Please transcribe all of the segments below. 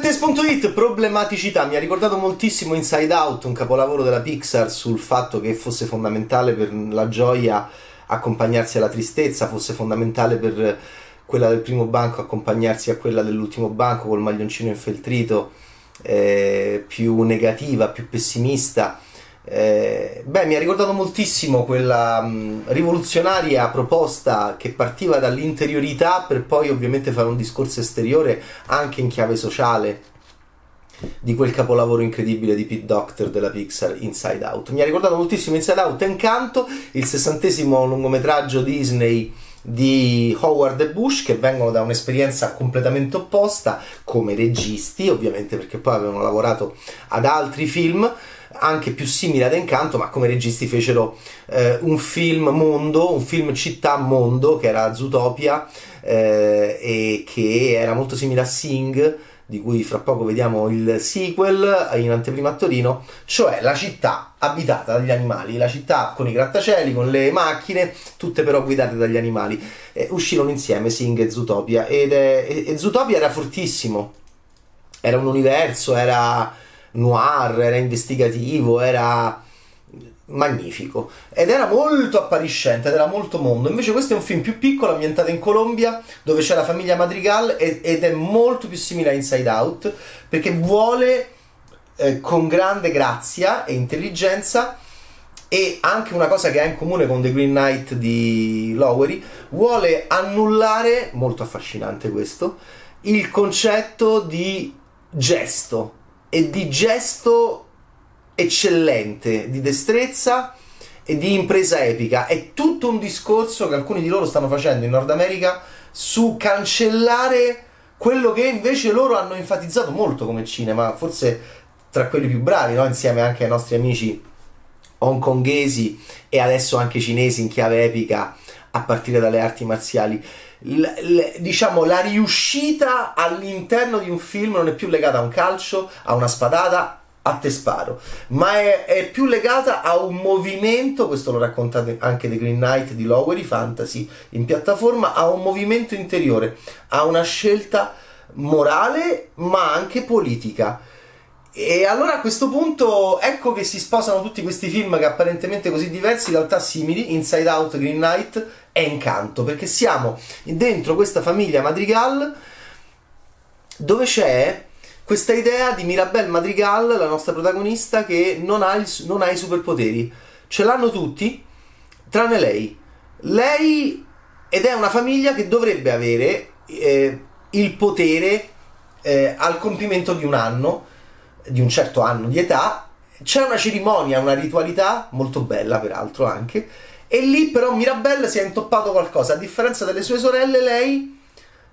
Divertente.it, problematicità. Mi ha ricordato moltissimo Inside Out, un capolavoro della Pixar, sul fatto che fosse fondamentale per la gioia accompagnarsi alla tristezza, fosse fondamentale per quella del primo banco accompagnarsi a quella dell'ultimo banco col maglioncino infeltrito, eh, più negativa, più pessimista. Eh, beh, mi ha ricordato moltissimo quella mh, rivoluzionaria proposta che partiva dall'interiorità per poi ovviamente fare un discorso esteriore anche in chiave sociale di quel capolavoro incredibile di Pete Doctor della Pixar Inside Out. Mi ha ricordato moltissimo Inside Out Encanto, il sessantesimo lungometraggio Disney di Howard e Bush che vengono da un'esperienza completamente opposta come registi, ovviamente perché poi avevano lavorato ad altri film anche più simile ad Encanto, ma come registi fecero eh, un film mondo, un film città mondo che era Zootopia eh, e che era molto simile a Sing di cui fra poco vediamo il sequel in anteprima a Torino, cioè la città abitata dagli animali, la città con i grattacieli, con le macchine, tutte però guidate dagli animali. Eh, uscirono insieme Sing e Zootopia ed e, e Zootopia era fortissimo, era un universo, era noir, era investigativo, era magnifico. Ed era molto appariscente ed era molto mondo. Invece questo è un film più piccolo ambientato in Colombia dove c'è la famiglia Madrigal ed è molto più simile a Inside Out perché vuole eh, con grande grazia e intelligenza e anche una cosa che ha in comune con The Green Knight di Lowery vuole annullare molto affascinante questo il concetto di gesto e di gesto eccellente, di destrezza e di impresa epica. È tutto un discorso che alcuni di loro stanno facendo in Nord America su cancellare quello che invece loro hanno enfatizzato molto come cinema, forse tra quelli più bravi, no? insieme anche ai nostri amici hongkonghesi e adesso anche cinesi in chiave epica a partire dalle arti marziali l- l- diciamo la riuscita all'interno di un film non è più legata a un calcio, a una spadata, a te sparo, ma è, è, più legata a un movimento, questo lo raccontate anche The Green Knight di Lowery Fantasy in piattaforma, a un movimento interiore, a una scelta morale ma anche politica. E allora a questo punto ecco che si sposano tutti questi film che apparentemente così diversi, in realtà simili, Inside Out, Green Knight e Incanto, perché siamo dentro questa famiglia Madrigal dove c'è questa idea di Mirabelle Madrigal, la nostra protagonista, che non ha, il, non ha i superpoteri. Ce l'hanno tutti, tranne lei. Lei, ed è una famiglia che dovrebbe avere eh, il potere eh, al compimento di un anno, di un certo anno di età, c'è una cerimonia, una ritualità, molto bella peraltro anche, e lì però Mirabelle si è intoppato qualcosa, a differenza delle sue sorelle lei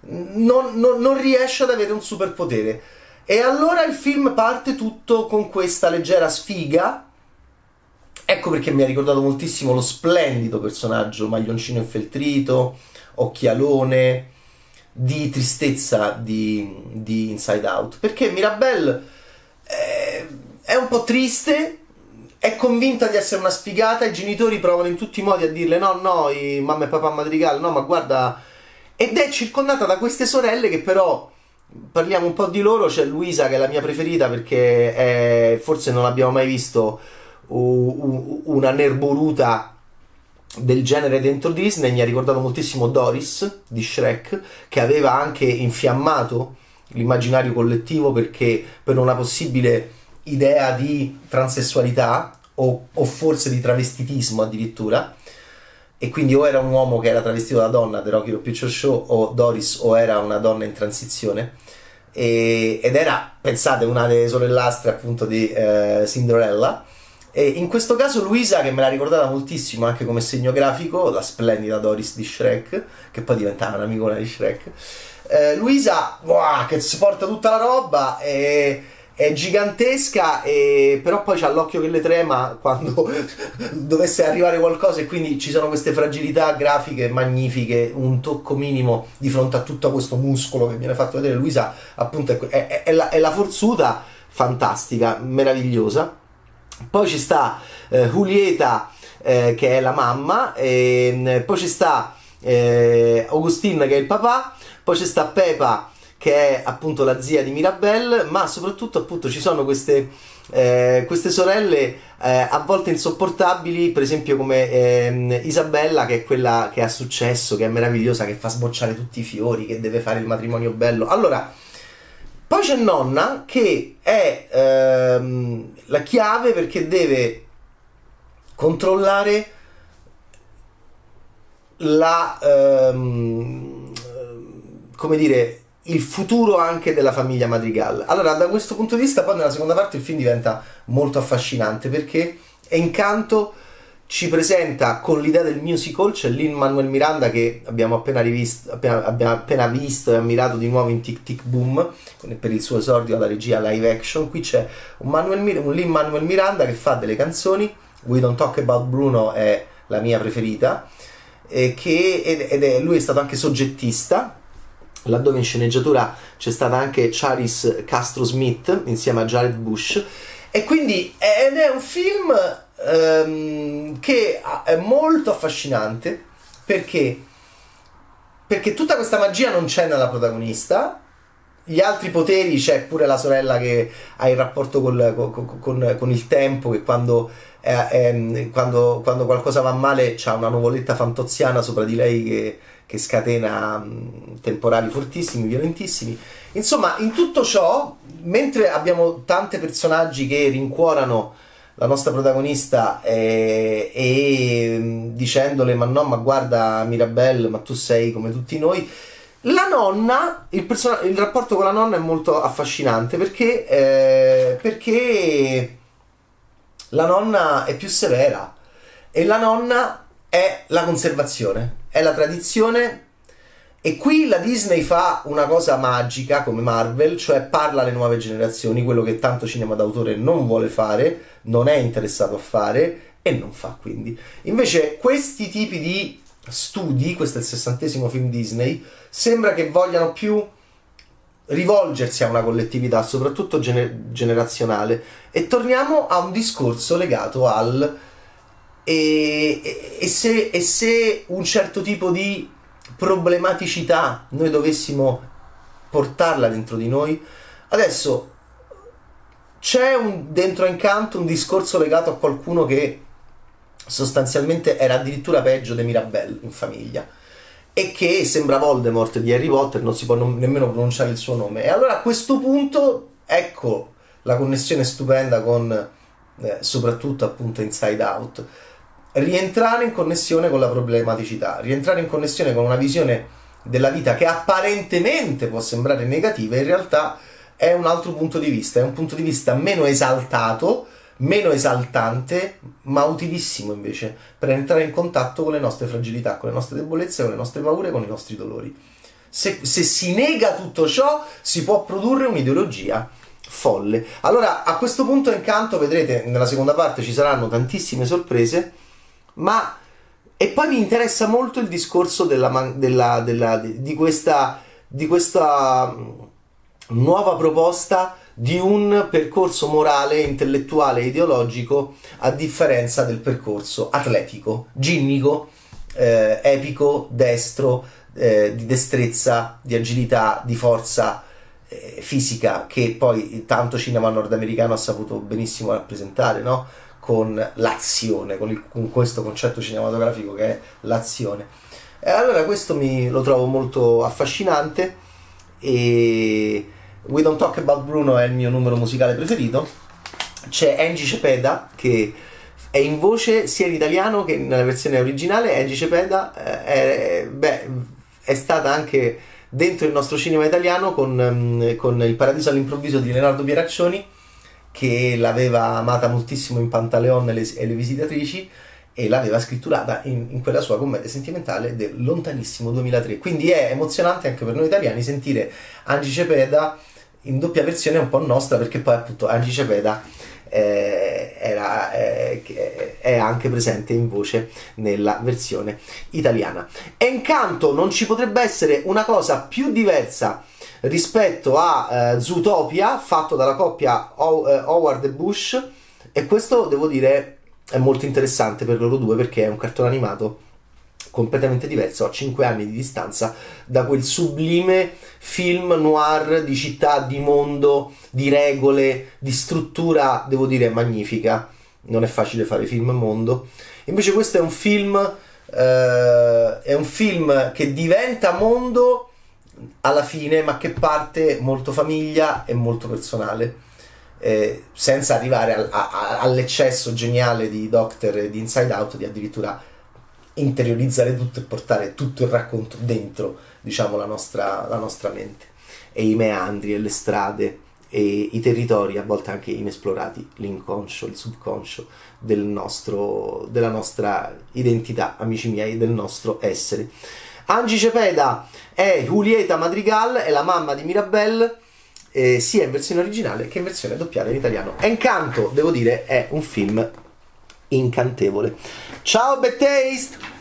non, non, non riesce ad avere un superpotere. E allora il film parte tutto con questa leggera sfiga. Ecco perché mi ha ricordato moltissimo lo splendido personaggio, maglioncino infeltrito, occhialone, di tristezza di, di Inside Out. Perché Mirabelle è un po' triste, è convinta di essere una sfigata, i genitori provano in tutti i modi a dirle no, no, mamma e papà madrigale, no, ma guarda... Ed è circondata da queste sorelle che però, parliamo un po' di loro, c'è Luisa che è la mia preferita perché è, forse non abbiamo mai visto una nerboruta del genere dentro Disney, mi ha ricordato moltissimo Doris di Shrek, che aveva anche infiammato l'immaginario collettivo perché per una possibile idea di transessualità o, o, forse di travestitismo addirittura. E quindi o era un uomo che era travestito da donna The Rocky Horror Picture Show o Doris o era una donna in transizione. E, ed era pensate una delle sorellastre appunto di eh, Cinderella. E in questo caso Luisa che me l'ha ricordata moltissimo anche come segno grafico la splendida Doris di Shrek che poi diventava un'amicona di Shrek eh, Luisa wow, che si porta tutta la roba e è gigantesca, e, però poi c'ha l'occhio che le trema quando dovesse arrivare qualcosa e quindi ci sono queste fragilità grafiche magnifiche, un tocco minimo di fronte a tutto questo muscolo che viene fatto vedere. Luisa appunto è, è, è, la, è la, forzuta, fantastica, meravigliosa. Poi ci sta eh, Julieta eh, che è la mamma, e, poi ci sta eh, Augustine che è il papà, poi ci sta Pepa che è appunto la zia di Mirabelle, ma soprattutto appunto ci sono queste, eh, queste sorelle eh, a volte insopportabili, per esempio come eh, Isabella che è quella che ha successo, che è meravigliosa, che fa sbocciare tutti i fiori, che deve fare il matrimonio bello. Allora, poi c'è nonna che è ehm, la chiave perché deve controllare la ehm, come dire il futuro anche della famiglia Madrigal. Allora, da questo punto di vista, poi nella seconda parte il film diventa molto affascinante perché Encanto ci presenta con l'idea del musical, c'è Lin Manuel Miranda che abbiamo appena rivisto, appena, abbiamo appena visto e ammirato di nuovo in Tic Tic Boom per il suo esordio alla regia live action. Qui c'è un, Manuel, un Lin Manuel Miranda che fa delle canzoni. We Don't Talk About Bruno è la mia preferita. Che, ed è, lui è stato anche soggettista laddove in sceneggiatura c'è stata anche Charis Castro Smith insieme a Jared Bush. E quindi ed è un film ehm, che è molto affascinante perché perché tutta questa magia non c'è nella protagonista gli altri poteri c'è pure la sorella che ha il rapporto col, con, con, con, il tempo che quando, eh, eh, quando, quando, qualcosa va male c'ha una nuvoletta fantoziana sopra di lei che, che scatena mh, temporali fortissimi, violentissimi. Insomma, in tutto ciò, mentre abbiamo tanti personaggi che rincuorano la nostra protagonista e, e dicendole ma no, ma guarda Mirabelle, ma tu sei come tutti noi, la nonna, il, person- il, rapporto con la nonna è molto affascinante perché, eh, perché la nonna è più severa e la nonna è la conservazione, è la tradizione e qui la Disney fa una cosa magica come Marvel, cioè parla alle nuove generazioni, quello che tanto cinema d'autore non vuole fare, non è interessato a fare e non fa quindi. Invece questi tipi di studi, questo è il sessantesimo film Disney, sembra che vogliano più rivolgersi a una collettività, soprattutto gener- generazionale. E torniamo a un discorso legato al... E, e, e, se, e se un certo tipo di problematicità noi dovessimo portarla dentro di noi, adesso c'è un, dentro Incanto un discorso legato a qualcuno che sostanzialmente era addirittura peggio di Mirabelle in famiglia e che sembra Voldemort di Harry Potter, non si può nemmeno pronunciare il suo nome. E allora a questo punto ecco la connessione stupenda con eh, soprattutto appunto Inside Out. Rientrare in connessione con la problematicità, rientrare in connessione con una visione della vita che apparentemente può sembrare negativa, in realtà è un altro punto di vista, è un punto di vista meno esaltato, meno esaltante, ma utilissimo invece per entrare in contatto con le nostre fragilità, con le nostre debolezze, con le nostre paure, con i nostri dolori. Se, se si nega tutto ciò, si può produrre un'ideologia folle. Allora, a questo punto, incanto, vedrete nella seconda parte ci saranno tantissime sorprese, ma e poi mi interessa molto il discorso della, della, della, di, questa, di questa nuova proposta di un percorso morale, intellettuale e ideologico a differenza del percorso atletico, ginnico, eh, epico, destro, eh, di destrezza, di agilità, di forza eh, fisica che poi tanto cinema nordamericano ha saputo benissimo rappresentare, no? Con l'azione, con, il, con questo concetto cinematografico che è l'azione. E allora questo mi, lo trovo molto affascinante e We Don't Talk About Bruno è il mio numero musicale preferito. C'è Angie Cepeda che è in voce sia in italiano che nella versione originale. Angie Cepeda eh, è, beh, è stata anche dentro il nostro cinema italiano con, mm, con Il Paradiso all'improvviso di Leonardo Pieraccioni che l'aveva amata moltissimo in Pantaleon e le, e le visitatrici e l'aveva scritturata in, in, quella sua commedia sentimentale del lontanissimo 2003 quindi è emozionante anche per noi italiani sentire Angie Cepeda in doppia versione un po' nostra perché poi appunto Angie Cepeda eh, era, eh, è anche presente in voce nella versione italiana. Encanto non ci potrebbe essere una cosa più diversa rispetto a eh, Zootopia fatto dalla coppia o- eh, Howard e Bush e questo devo dire è molto interessante per loro due perché è un cartone animato completamente diverso a 5 anni di distanza da quel sublime film noir di città, di mondo, di regole, di struttura, devo dire, magnifica. Non è facile fare film mondo. Invece questo è un film, eh, è un film che diventa mondo alla fine, ma che parte molto famiglia e molto personale. Eh, senza arrivare a, a, all'eccesso geniale di Doctor e di Inside Out di addirittura interiorizzare tutto e portare tutto il racconto dentro, diciamo, la nostra, la nostra mente. E i meandri e le strade e i territori, a volte anche inesplorati, l'inconscio, il subconscio del nostro, della nostra identità, amici miei, del nostro essere. Angie Cepeda è Julieta Madrigal, è la mamma di Mirabelle, eh, sia in versione originale che in versione doppiata in italiano. Encanto, devo dire, è un film incantevole. Ciao Bad!